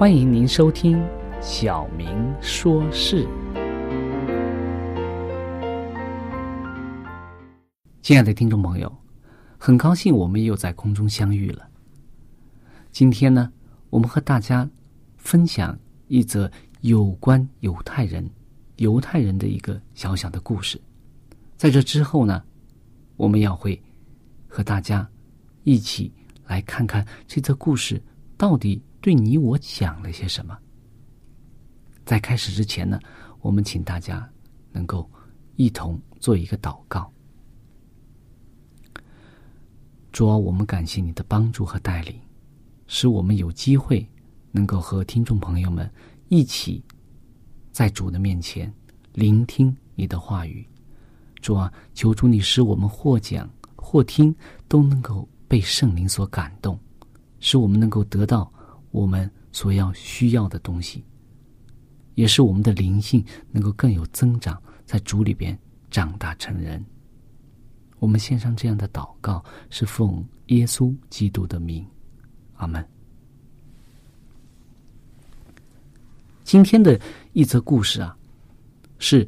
欢迎您收听《小明说事》。亲爱的听众朋友，很高兴我们又在空中相遇了。今天呢，我们和大家分享一则有关犹太人、犹太人的一个小小的故事。在这之后呢，我们要会和大家一起来看看这则故事到底。对你我讲了些什么？在开始之前呢，我们请大家能够一同做一个祷告。主啊，我们感谢你的帮助和带领，使我们有机会能够和听众朋友们一起在主的面前聆听你的话语。主啊，求主你使我们或讲或听都能够被圣灵所感动，使我们能够得到。我们所要需要的东西，也是我们的灵性能够更有增长，在主里边长大成人。我们献上这样的祷告，是奉耶稣基督的名，阿门。今天的一则故事啊，是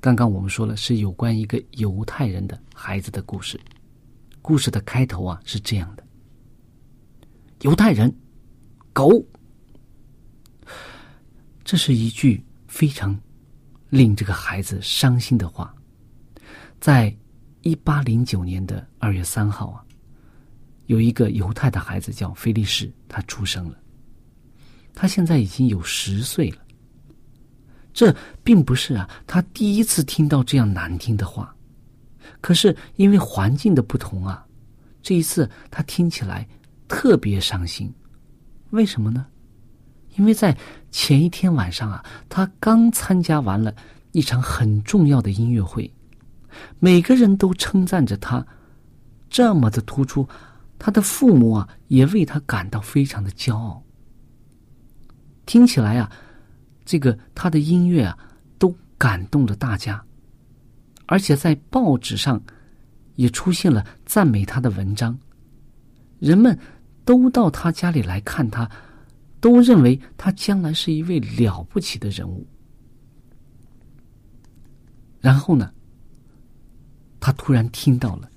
刚刚我们说了，是有关一个犹太人的孩子的故事。故事的开头啊是这样的：犹太人。狗，这是一句非常令这个孩子伤心的话。在一八零九年的二月三号啊，有一个犹太的孩子叫菲利士，他出生了。他现在已经有十岁了。这并不是啊，他第一次听到这样难听的话。可是因为环境的不同啊，这一次他听起来特别伤心。为什么呢？因为在前一天晚上啊，他刚参加完了一场很重要的音乐会，每个人都称赞着他这么的突出，他的父母啊也为他感到非常的骄傲。听起来啊，这个他的音乐啊都感动了大家，而且在报纸上也出现了赞美他的文章，人们。都到他家里来看他，都认为他将来是一位了不起的人物。然后呢，他突然听到了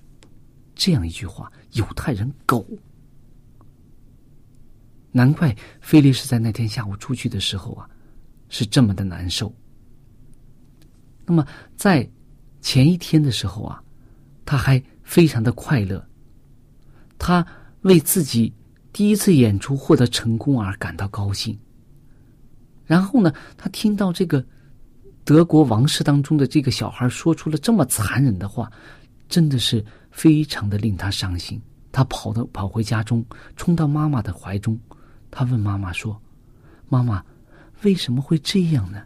这样一句话：“犹太人狗。”难怪菲利士在那天下午出去的时候啊，是这么的难受。那么在前一天的时候啊，他还非常的快乐，他为自己。第一次演出获得成功而感到高兴，然后呢，他听到这个德国王室当中的这个小孩说出了这么残忍的话，真的是非常的令他伤心。他跑到跑回家中，冲到妈妈的怀中，他问妈妈说：“妈妈，为什么会这样呢？”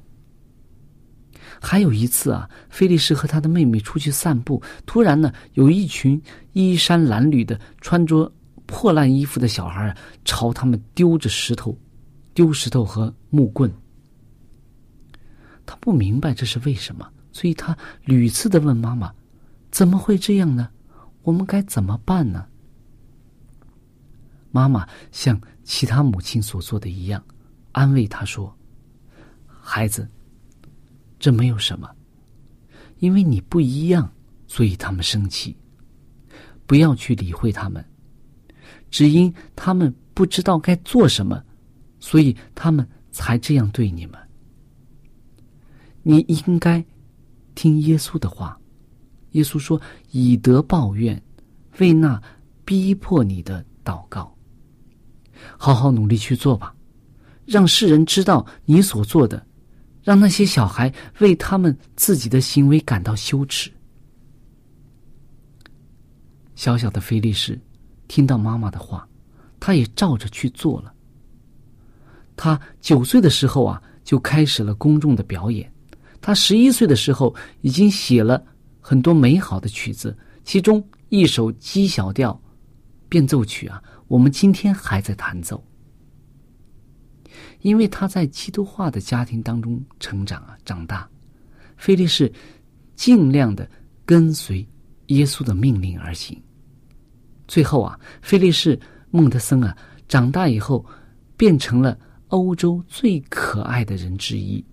还有一次啊，菲利士和他的妹妹出去散步，突然呢，有一群衣衫褴褛的、穿着破烂衣服的小孩朝他们丢着石头。丢石头和木棍，他不明白这是为什么，所以他屡次的问妈妈：“怎么会这样呢？我们该怎么办呢？”妈妈像其他母亲所做的一样，安慰他说：“孩子，这没有什么，因为你不一样，所以他们生气。不要去理会他们，只因他们不知道该做什么。”所以他们才这样对你们。你应该听耶稣的话。耶稣说：“以德报怨，为那逼迫你的祷告。”好好努力去做吧，让世人知道你所做的，让那些小孩为他们自己的行为感到羞耻。小小的菲利士听到妈妈的话，他也照着去做了。他九岁的时候啊，就开始了公众的表演。他十一岁的时候，已经写了很多美好的曲子，其中一首 G 小调变奏曲啊，我们今天还在弹奏。因为他在基督化的家庭当中成长啊，长大，菲利士尽量的跟随耶稣的命令而行。最后啊，菲利士孟德森啊，长大以后变成了。欧洲最可爱的人之一，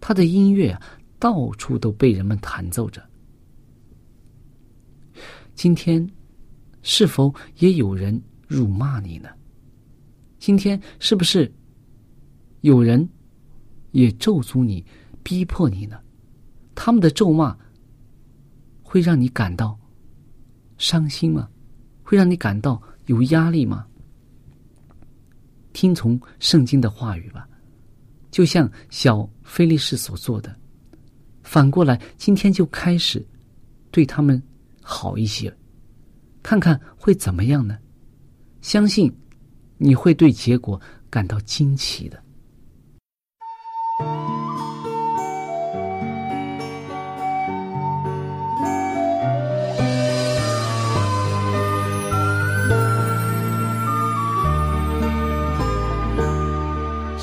他的音乐啊，到处都被人们弹奏着。今天，是否也有人辱骂你呢？今天是不是有人也咒诅你、逼迫你呢？他们的咒骂会让你感到伤心吗？会让你感到有压力吗？听从圣经的话语吧，就像小菲利士所做的。反过来，今天就开始对他们好一些，看看会怎么样呢？相信你会对结果感到惊奇的。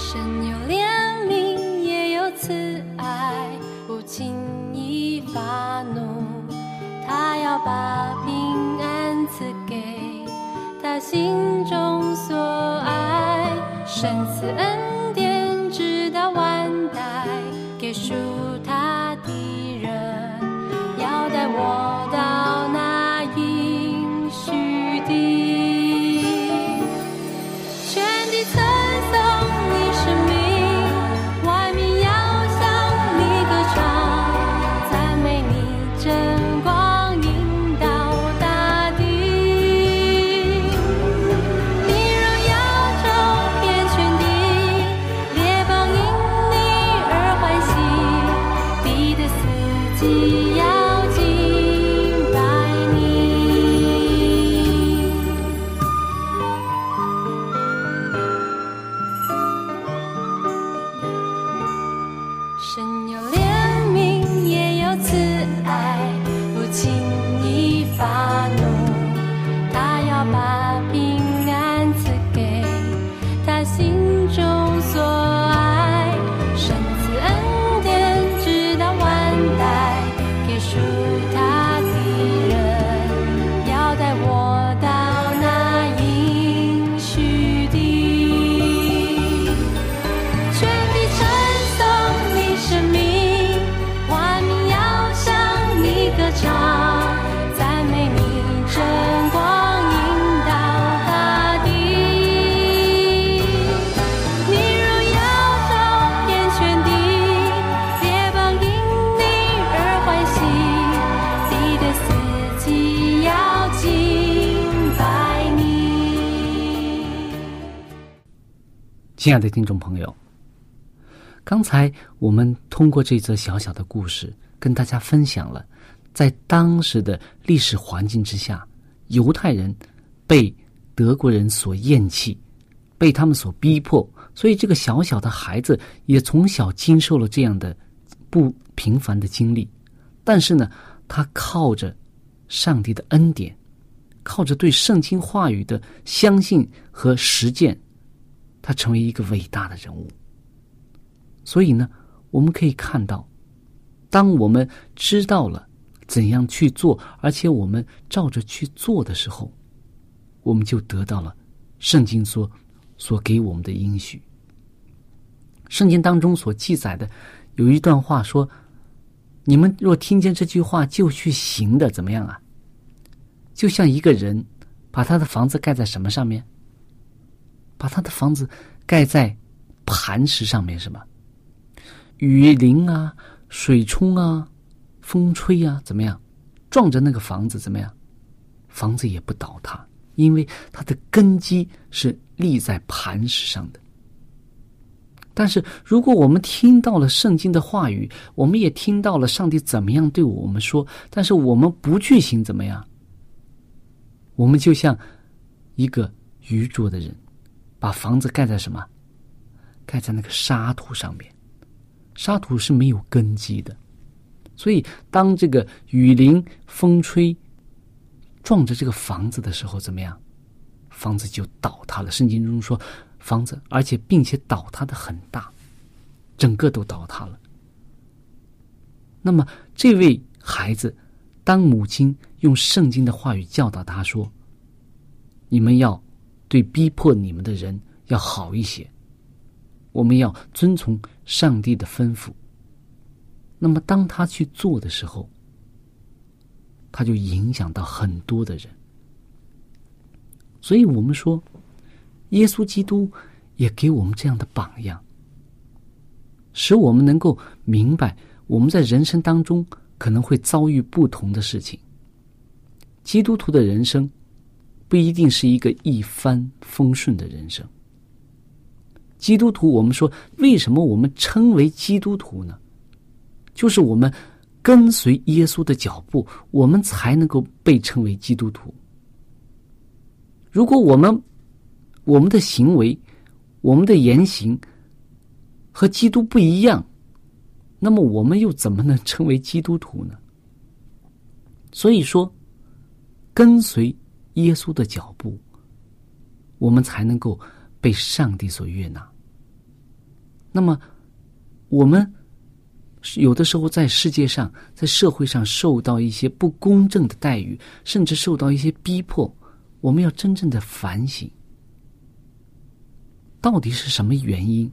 神有怜悯，也有慈爱，不轻易发怒，他要把平安赐给他心中所爱，神赐恩。亲爱的听众朋友，刚才我们通过这则小小的故事，跟大家分享了，在当时的历史环境之下，犹太人被德国人所厌弃，被他们所逼迫，所以这个小小的孩子也从小经受了这样的不平凡的经历。但是呢，他靠着上帝的恩典，靠着对圣经话语的相信和实践，他成为一个伟大的人物。所以呢，我们可以看到，当我们知道了怎样去做，而且我们照着去做的时候，我们就得到了圣经所所给我们的应许。圣经当中所记载的有一段话说：“你们若听见这句话就去行的，怎么样啊？就像一个人把他的房子盖在什么上面？把他的房子盖在磐石上面，是吗？”雨淋啊，水冲啊，风吹啊，怎么样？撞着那个房子怎么样？房子也不倒塌，因为它的根基是立在磐石上的。但是，如果我们听到了圣经的话语，我们也听到了上帝怎么样对我们说，但是我们不去行，怎么样？我们就像一个愚拙的人，把房子盖在什么？盖在那个沙土上面。沙土是没有根基的，所以当这个雨淋、风吹撞着这个房子的时候，怎么样？房子就倒塌了。圣经中说，房子而且并且倒塌的很大，整个都倒塌了。那么这位孩子，当母亲用圣经的话语教导他说：“你们要对逼迫你们的人要好一些。”我们要遵从上帝的吩咐。那么，当他去做的时候，他就影响到很多的人。所以我们说，耶稣基督也给我们这样的榜样，使我们能够明白，我们在人生当中可能会遭遇不同的事情。基督徒的人生不一定是一个一帆风顺的人生。基督徒，我们说，为什么我们称为基督徒呢？就是我们跟随耶稣的脚步，我们才能够被称为基督徒。如果我们我们的行为、我们的言行和基督不一样，那么我们又怎么能称为基督徒呢？所以说，跟随耶稣的脚步，我们才能够被上帝所悦纳。那么，我们有的时候在世界上、在社会上受到一些不公正的待遇，甚至受到一些逼迫，我们要真正的反省，到底是什么原因？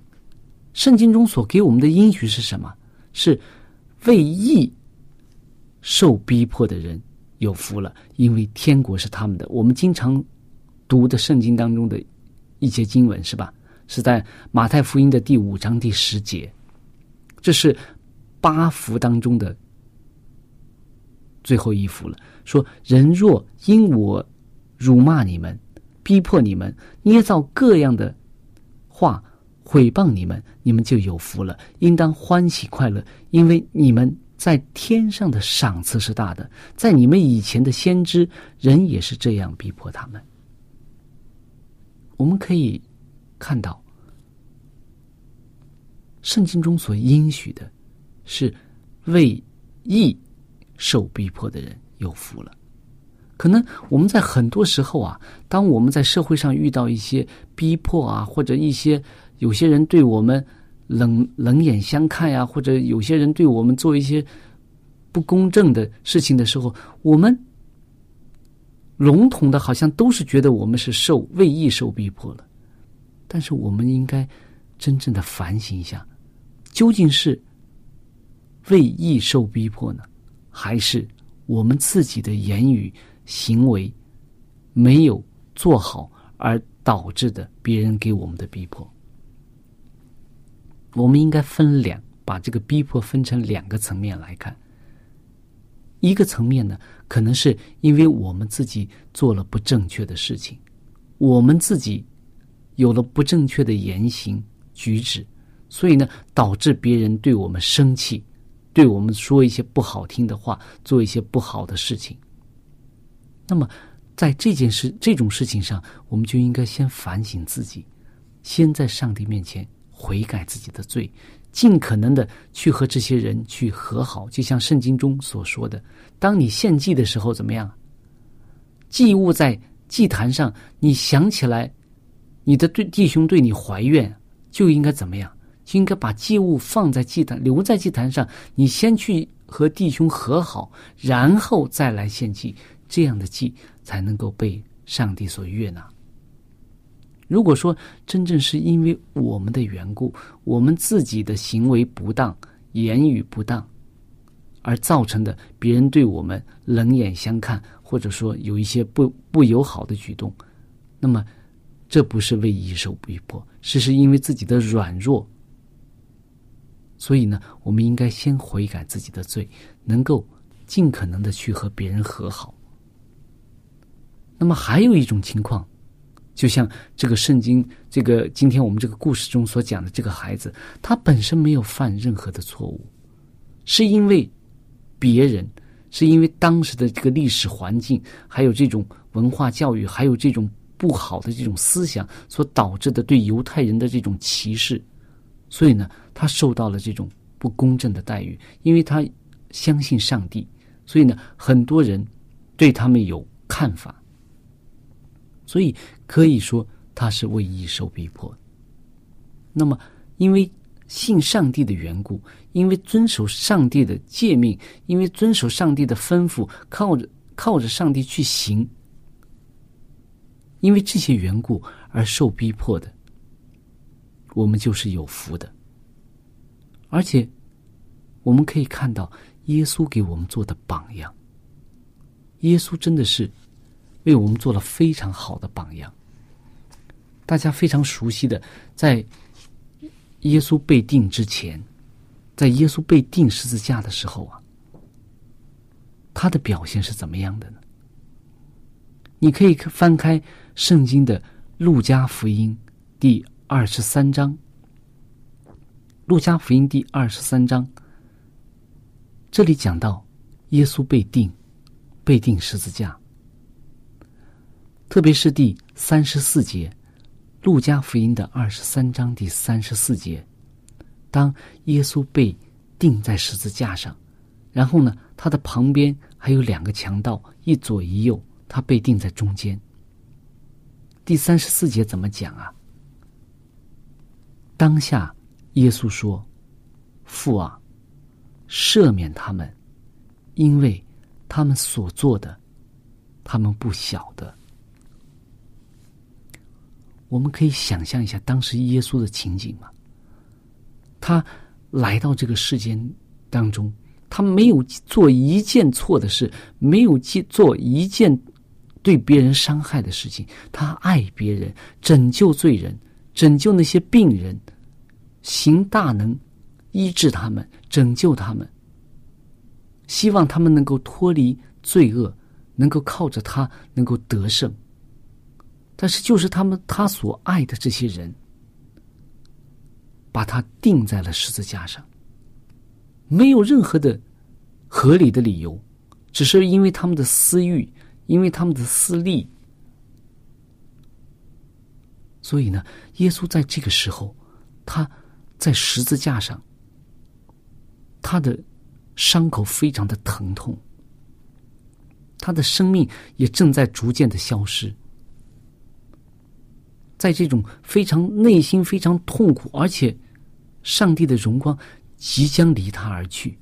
圣经中所给我们的应许是什么？是为义受逼迫的人有福了，因为天国是他们的。我们经常读的圣经当中的一些经文，是吧？是在马太福音的第五章第十节，这是八福当中的最后一福了。说人若因我辱骂你们、逼迫你们、捏造各样的话毁谤你们，你们就有福了，应当欢喜快乐，因为你们在天上的赏赐是大的。在你们以前的先知人也是这样逼迫他们。我们可以。看到圣经中所应许的，是为义受逼迫的人有福了。可能我们在很多时候啊，当我们在社会上遇到一些逼迫啊，或者一些有些人对我们冷冷眼相看呀，或者有些人对我们做一些不公正的事情的时候，我们笼统的好像都是觉得我们是受为义受逼迫了。但是我们应该真正的反省一下，究竟是为义受逼迫呢，还是我们自己的言语行为没有做好而导致的别人给我们的逼迫？我们应该分两，把这个逼迫分成两个层面来看。一个层面呢，可能是因为我们自己做了不正确的事情，我们自己。有了不正确的言行举止，所以呢，导致别人对我们生气，对我们说一些不好听的话，做一些不好的事情。那么，在这件事这种事情上，我们就应该先反省自己，先在上帝面前悔改自己的罪，尽可能的去和这些人去和好。就像圣经中所说的，当你献祭的时候，怎么样？祭物在祭坛上，你想起来，你的对弟兄对你怀怨，就应该怎么样？就应该把祭物放在祭坛，留在祭坛上。你先去和弟兄和好，然后再来献祭，这样的祭才能够被上帝所悦纳。如果说真正是因为我们的缘故，我们自己的行为不当、言语不当，而造成的别人对我们冷眼相看，或者说有一些不不友好的举动，那么这不是为以受逼迫，是是因为自己的软弱。所以呢，我们应该先悔改自己的罪，能够尽可能的去和别人和好。那么还有一种情况，就像这个圣经，这个今天我们这个故事中所讲的这个孩子，他本身没有犯任何的错误，是因为别人，是因为当时的这个历史环境，还有这种文化教育，还有这种不好的这种思想所导致的对犹太人的这种歧视。所以呢，他受到了这种不公正的待遇，因为他相信上帝，所以呢，很多人对他们有看法，所以可以说他是为义受逼迫。那么，因为信上帝的缘故，因为遵守上帝的诫命，因为遵守上帝的吩咐，靠着靠着上帝去行，因为这些缘故而受逼迫的。我们就是有福的，而且我们可以看到耶稣给我们做的榜样。耶稣真的是为我们做了非常好的榜样。大家非常熟悉的，在耶稣被定之前，在耶稣被定十字架的时候啊，他的表现是怎么样的呢？你可以翻开圣经的路加福音第。二十三章，《路加福音》第二十三章，这里讲到耶稣被定，被定十字架。特别是第三十四节，《路加福音》的二十三章第三十四节，当耶稣被钉在十字架上，然后呢，他的旁边还有两个强盗，一左一右，他被钉在中间。第三十四节怎么讲啊？当下，耶稣说：“父啊，赦免他们，因为他们所做的，他们不晓得。”我们可以想象一下当时耶稣的情景吗？他来到这个世间当中，他没有做一件错的事，没有做一件对别人伤害的事情。他爱别人，拯救罪人。拯救那些病人，行大能，医治他们，拯救他们。希望他们能够脱离罪恶，能够靠着他能够得胜。但是，就是他们他所爱的这些人，把他钉在了十字架上，没有任何的合理的理由，只是因为他们的私欲，因为他们的私利。所以呢，耶稣在这个时候，他在十字架上，他的伤口非常的疼痛，他的生命也正在逐渐的消失，在这种非常内心非常痛苦，而且上帝的荣光即将离他而去，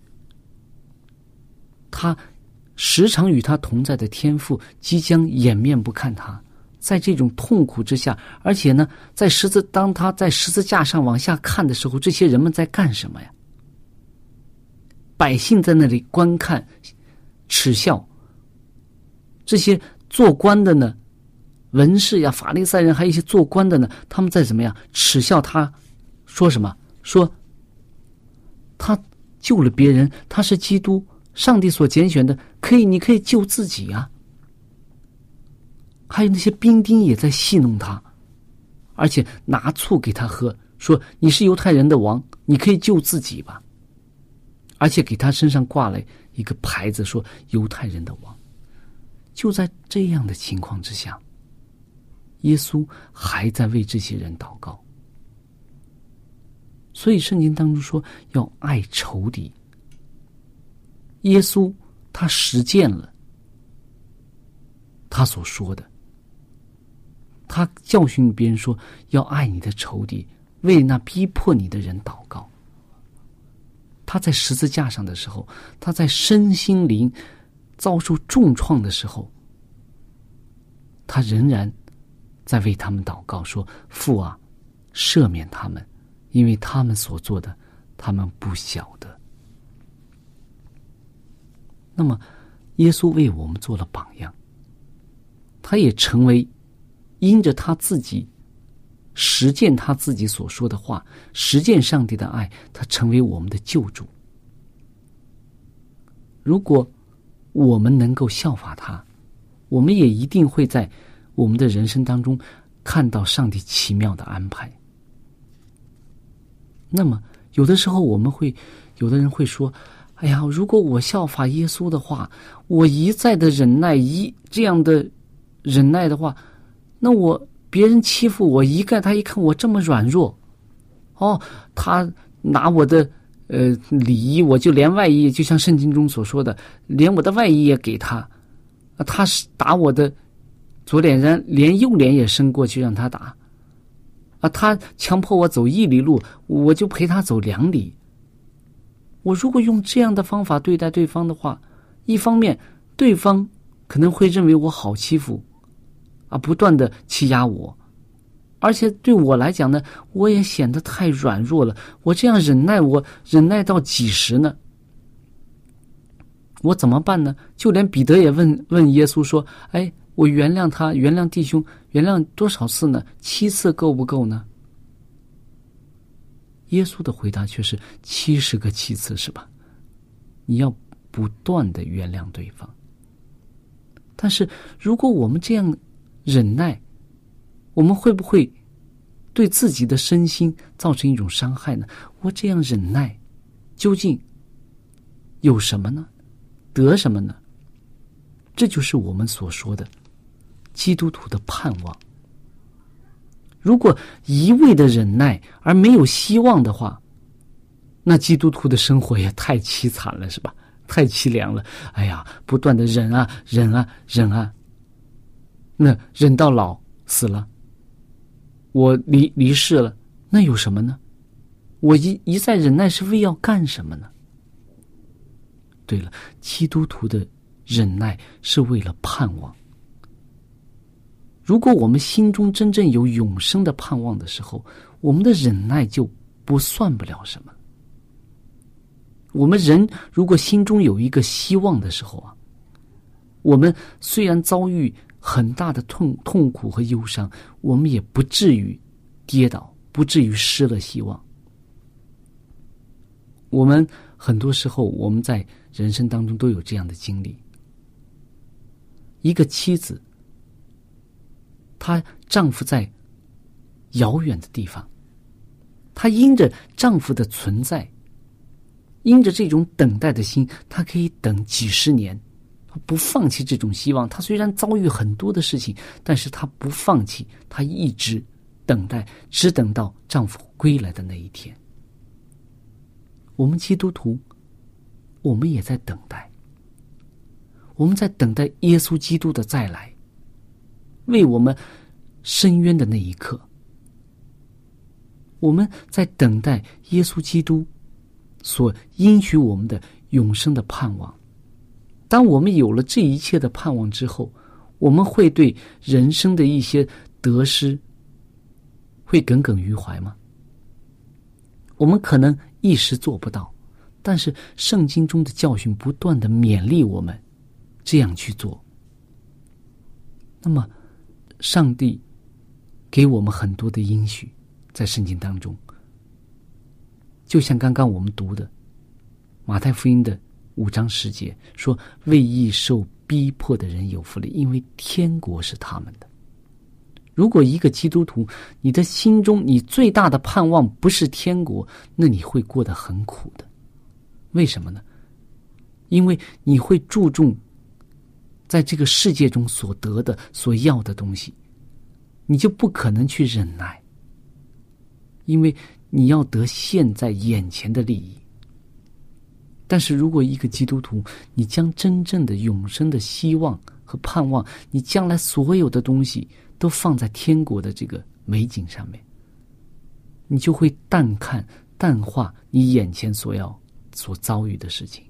他时常与他同在的天赋即将掩面不看他。在这种痛苦之下，而且呢，在十字当他在十字架上往下看的时候，这些人们在干什么呀？百姓在那里观看、耻笑。这些做官的呢，文士呀、法利赛人，还有一些做官的呢，他们在怎么样耻笑他？说什么？说他救了别人，他是基督，上帝所拣选的，可以，你可以救自己啊。还有那些兵丁也在戏弄他，而且拿醋给他喝，说你是犹太人的王，你可以救自己吧。而且给他身上挂了一个牌子，说犹太人的王。就在这样的情况之下，耶稣还在为这些人祷告。所以圣经当中说要爱仇敌。耶稣他实践了他所说的，他教训别人说要爱你的仇敌，为那逼迫你的人祷告。他在十字架上的时候，他在身心灵遭受重创的时候，他仍然在为他们祷告，说：“父啊，赦免他们，因为他们所做的，他们不晓得。”那么，耶稣为我们做了榜样，他也成为因着他自己。实践他自己所说的话，实践上帝的爱，他成为我们的救主。如果我们能够效法他，我们也一定会在我们的人生当中看到上帝奇妙的安排。那么，有的时候我们会，有的人会说：“哎呀，如果我效法耶稣的话，我一再的忍耐，一这样的忍耐的话，那我。”别人欺负我一概，他一看我这么软弱，哦，他拿我的呃礼衣，我就连外衣，就像圣经中所说的，连我的外衣也给他，啊，他是打我的左脸人，连右脸也伸过去让他打，啊，他强迫我走一里路，我就陪他走两里。我如果用这样的方法对待对方的话，一方面对方可能会认为我好欺负。啊，不断的欺压我，而且对我来讲呢，我也显得太软弱了。我这样忍耐，我忍耐到几时呢？我怎么办呢？就连彼得也问问耶稣说：“哎，我原谅他，原谅弟兄，原谅多少次呢？七次够不够呢？”耶稣的回答却是七十个七次，是吧？你要不断的原谅对方。但是如果我们这样，忍耐，我们会不会对自己的身心造成一种伤害呢？我这样忍耐，究竟有什么呢？得什么呢？这就是我们所说的基督徒的盼望。如果一味的忍耐而没有希望的话，那基督徒的生活也太凄惨了，是吧？太凄凉了。哎呀，不断的忍啊，忍啊，忍啊。那忍到老死了，我离离世了，那有什么呢？我一一再忍耐是为要干什么呢？对了，基督徒的忍耐是为了盼望。如果我们心中真正有永生的盼望的时候，我们的忍耐就不算不了什么。我们人如果心中有一个希望的时候啊，我们虽然遭遇。很大的痛痛苦和忧伤，我们也不至于跌倒，不至于失了希望。我们很多时候，我们在人生当中都有这样的经历：一个妻子，她丈夫在遥远的地方，她因着丈夫的存在，因着这种等待的心，她可以等几十年。不放弃这种希望，她虽然遭遇很多的事情，但是她不放弃，她一直等待，只等到丈夫归来的那一天。我们基督徒，我们也在等待，我们在等待耶稣基督的再来，为我们伸冤的那一刻，我们在等待耶稣基督所应许我们的永生的盼望。当我们有了这一切的盼望之后，我们会对人生的一些得失会耿耿于怀吗？我们可能一时做不到，但是圣经中的教训不断的勉励我们这样去做。那么，上帝给我们很多的应许，在圣经当中，就像刚刚我们读的马太福音的。五章十节说：“为义受逼迫的人有福了，因为天国是他们的。”如果一个基督徒，你的心中你最大的盼望不是天国，那你会过得很苦的。为什么呢？因为你会注重在这个世界中所得的、所要的东西，你就不可能去忍耐，因为你要得现在眼前的利益。但是如果一个基督徒，你将真正的永生的希望和盼望，你将来所有的东西。都放在天国的这个美景上面，你就会淡看、淡化你眼前所要所遭遇的事情。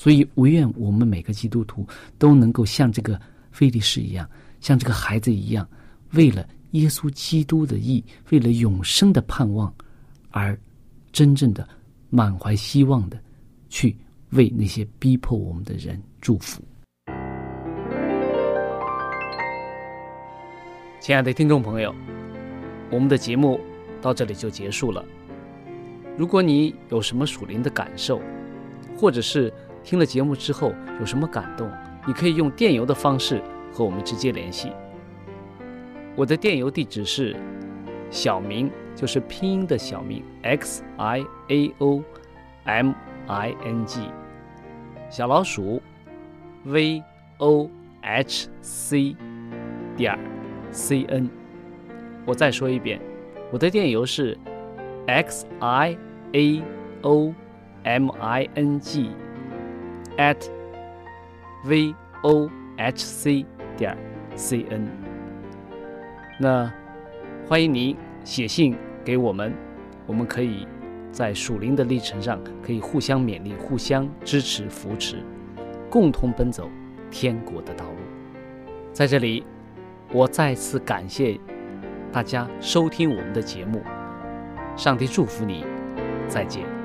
所以，唯愿我们每个基督徒都能够像这个菲利士一样，像这个孩子一样，为了耶稣基督的义，为了永生的盼望，而真正的满怀希望的去为那些逼迫我们的人祝福。亲爱的听众朋友，我们的节目到这里就结束了。如果你有什么属灵的感受，或者是听了节目之后有什么感动，你可以用电邮的方式和我们直接联系。我的电邮地址是小明，就是拼音的小明 x i a o m i n g，小老鼠 v o h c 点。c n，我再说一遍，我的电邮是 x i a o m i n g at v o h c 点 c n。那欢迎您写信给我们，我们可以在属灵的历程上可以互相勉励、互相支持、扶持，共同奔走天国的道路。在这里。我再次感谢大家收听我们的节目，上帝祝福你，再见。